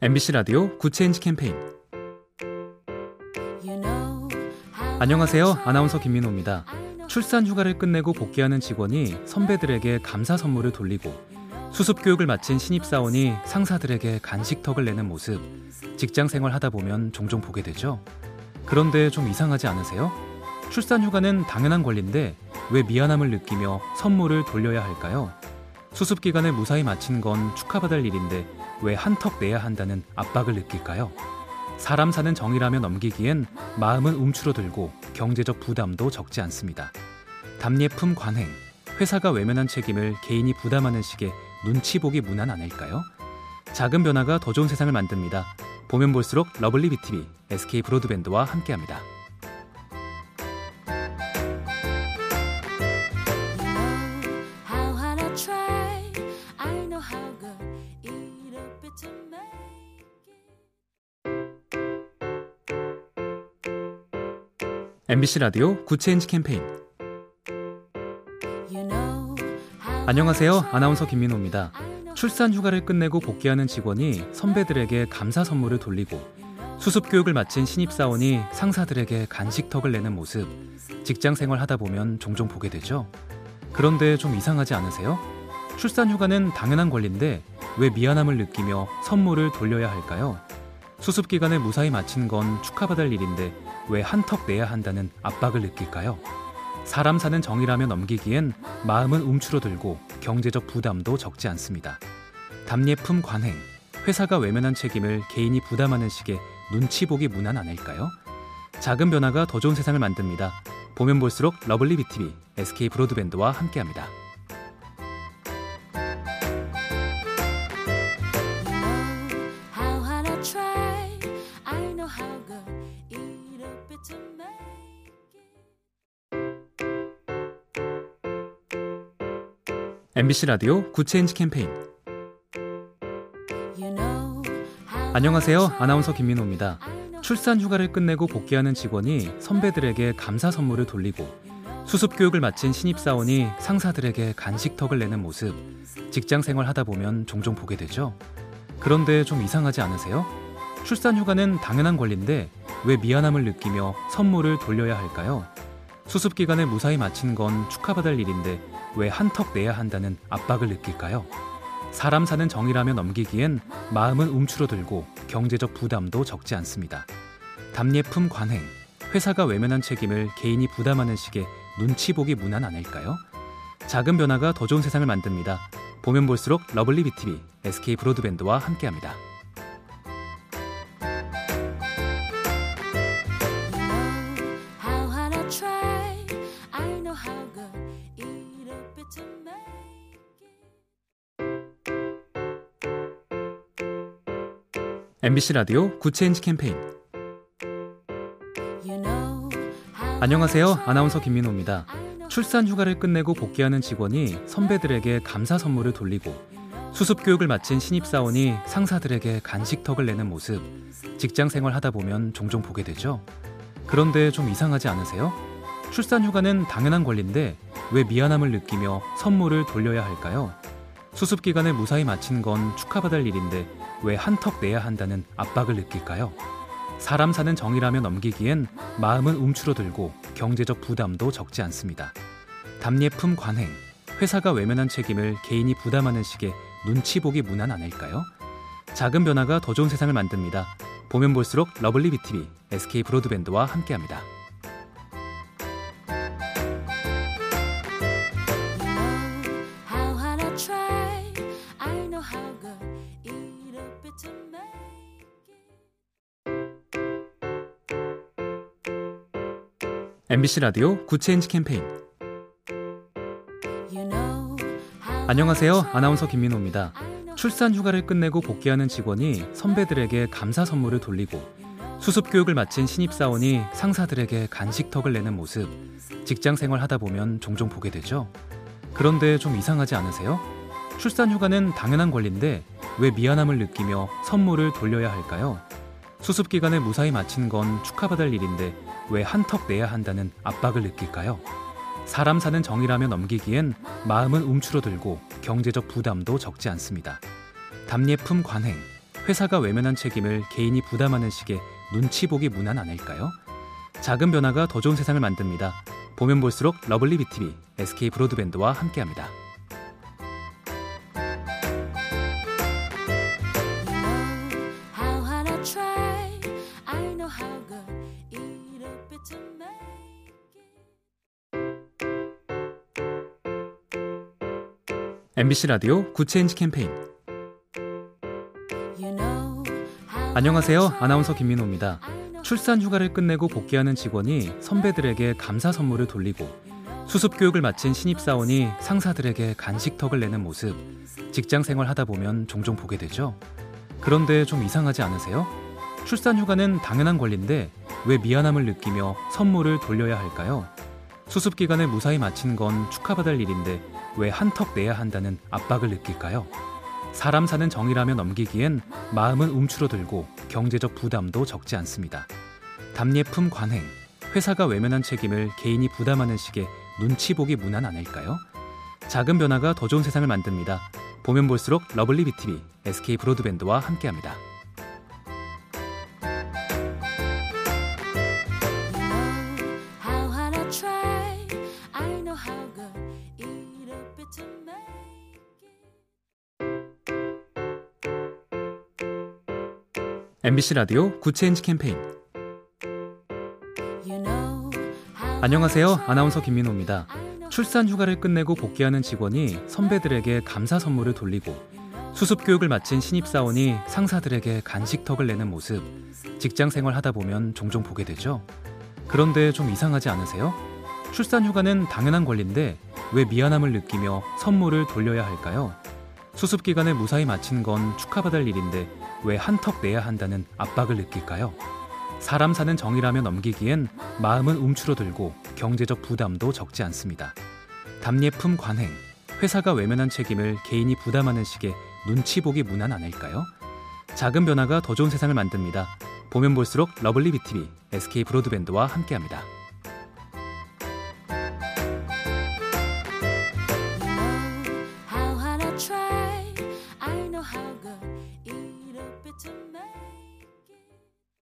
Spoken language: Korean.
MBC 라디오 Good Change 캠페인 안녕하세요. 아나운서 김민호입니다. 출산 휴가를 끝내고 복귀하는 직원이 선배들에게 감사 선물을 돌리고 수습 교육을 마친 신입사원이 상사들에게 간식턱을 내는 모습 직장 생활 하다 보면 종종 보게 되죠. 그런데 좀 이상하지 않으세요? 출산 휴가는 당연한 권리인데 왜 미안함을 느끼며 선물을 돌려야 할까요? 수습 기간을 무사히 마친 건 축하받을 일인데 왜 한턱 내야 한다는 압박을 느낄까요? 사람 사는 정이라며 넘기기엔 마음은 움츠러들고 경제적 부담도 적지 않습니다. 답례품 관행, 회사가 외면한 책임을 개인이 부담하는 식의 눈치 보기 문화는 아닐까요? 작은 변화가 더 좋은 세상을 만듭니다. 보면 볼수록 lovely B tv SK 브로드밴드와 함께합니다. MBC 라디오 Good Change 캠페인 안녕하세요. 아나운서 김민호입니다. 출산 휴가를 끝내고 복귀하는 직원이 선배들에게 감사 선물을 돌리고 수습 교육을 마친 신입사원이 상사들에게 간식턱을 내는 모습 직장 생활 하다 보면 종종 보게 되죠. 그런데 좀 이상하지 않으세요? 출산 휴가는 당연한 권리인데 왜 미안함을 느끼며 선물을 돌려야 할까요? 수습 기간을 무사히 마친 건 축하받을 일인데 왜 한턱 내야 한다는 압박을 느낄까요? 사람 사는 정이라며 넘기기엔 마음은 움츠러들고 경제적 부담도 적지 않습니다. 답례품 관행, 회사가 외면한 책임을 개인이 부담하는 식의 눈치 보기 문화는 아닐까요? 작은 변화가 더 좋은 세상을 만듭니다. 보면 볼수록 lovely B tv SK 브로드밴드와 함께합니다. MBC 라디오 Good Change 캠페인 안녕하세요. 아나운서 김민호입니다. 출산 휴가를 끝내고 복귀하는 직원이 선배들에게 감사 선물을 돌리고 수습 교육을 마친 신입사원이 상사들에게 간식턱을 내는 모습 직장 생활 하다 보면 종종 보게 되죠. 그런데 좀 이상하지 않으세요? 출산 휴가는 당연한 권리인데 왜 미안함을 느끼며 선물을 돌려야 할까요? 수습 기간을 무사히 마친 건 축하받을 일인데 왜 한턱 내야 한다는 압박을 느낄까요? 사람 사는 정이라며 넘기기엔 마음은 움츠러들고 경제적 부담도 적지 않습니다. 답례품 관행, 회사가 외면한 책임을 개인이 부담하는 식의 눈치 보기 문화는 아닐까요? 작은 변화가 더 좋은 세상을 만듭니다. 보면 볼수록 lovely B tv SK 브로드밴드와 함께합니다. MBC 라디오 Good Change 캠페인 안녕하세요. 아나운서 김민호입니다. 출산 휴가를 끝내고 복귀하는 직원이 선배들에게 감사 선물을 돌리고 수습 교육을 마친 신입사원이 상사들에게 간식턱을 내는 모습 직장 생활 하다 보면 종종 보게 되죠. 그런데 좀 이상하지 않으세요? 출산 휴가는 당연한 권리인데 왜 미안함을 느끼며 선물을 돌려야 할까요? 수습 기간을 무사히 마친 건 축하받을 일인데 왜 한턱 내야 한다는 압박을 느낄까요? 사람 사는 정이라며 넘기기엔 마음은 움츠러들고 경제적 부담도 적지 않습니다. 답례품 관행, 회사가 외면한 책임을 개인이 부담하는 식의 눈치 보기 문화는 아닐까요? 작은 변화가 더 좋은 세상을 만듭니다. 보면 볼수록 lovely B tv SK 브로드밴드와 함께합니다. MBC 라디오 Good Change 캠페인 안녕하세요. 아나운서 김민호입니다. 출산 휴가를 끝내고 복귀하는 직원이 선배들에게 감사 선물을 돌리고 수습 교육을 마친 신입사원이 상사들에게 간식턱을 내는 모습 직장 생활 하다 보면 종종 보게 되죠. 그런데 좀 이상하지 않으세요? 출산 휴가는 당연한 권리인데 왜 미안함을 느끼며 선물을 돌려야 할까요? 수습 기간을 무사히 마친 건 축하받을 일인데 왜 한턱 내야 한다는 압박을 느낄까요? 사람 사는 정이라며 넘기기엔 마음은 움츠러들고 경제적 부담도 적지 않습니다. 답례품 관행, 회사가 외면한 책임을 개인이 부담하는 식의 눈치 보기 문화는 아닐까요? 작은 변화가 더 좋은 세상을 만듭니다. 보면 볼수록 lovely B tv SK 브로드밴드와 함께합니다. MBC 라디오 Good Change 캠페인 안녕하세요. 아나운서. 김민호입니다. 출산 휴가를 끝내고 복귀하는 직원이 선배들에게 감사 선물을 돌리고 수습 교육을 마친 신입사원이 상사들에게 간식턱을 내는 모습 직장 생활 하다 보면 종종 보게 되죠. 그런데 좀 이상하지 않으세요? 출산 휴가는 당연한 권리인데 왜 미안함을 느끼며 선물을 돌려야 할까요? 수습 기간을 무사히 마친 건 축하받을 일인데 왜 한턱 내야 한다는 압박을 느낄까요? 사람 사는 정이라며 넘기기엔 마음은 움츠러들고 경제적 부담도 적지 않습니다. 답례품 관행, 회사가 외면한 책임을 개인이 부담하는 식의 눈치 보기 문화는 아닐까요? 작은 변화가 더 좋은 세상을 만듭니다. 보면 볼수록 lovely B tv SK 브로드밴드와 함께합니다. Try. MBC 라디오 Good Change 캠페인 안녕하세요. 아나운서 김민호입니다. 출산 휴가를 끝내고 복귀하는 직원이 선배들에게 감사 선물을 돌리고 수습 교육을 마친 신입사원이 상사들에게 간식턱을 내는 모습 직장 생활 하다 보면 종종 보게 되죠. 그런데 좀 이상하지 않으세요? 출산 휴가는 당연한 권리인데 왜 미안함을 느끼며 선물을 돌려야 할까요? 수습 기간을 무사히 마친 건 축하받을 일인데 왜 한턱 내야 한다는 압박을 느낄까요? 사람 사는 정이라며 넘기기엔 마음은 움츠러들고 경제적 부담도 적지 않습니다. 답례품 관행, 회사가 외면한 책임을 개인이 부담하는 식의 눈치 보기 문화는 아닐까요? 작은 변화가 더 좋은 세상을 만듭니다. 보면 볼수록 lovely B tv SK 브로드밴드와 함께합니다.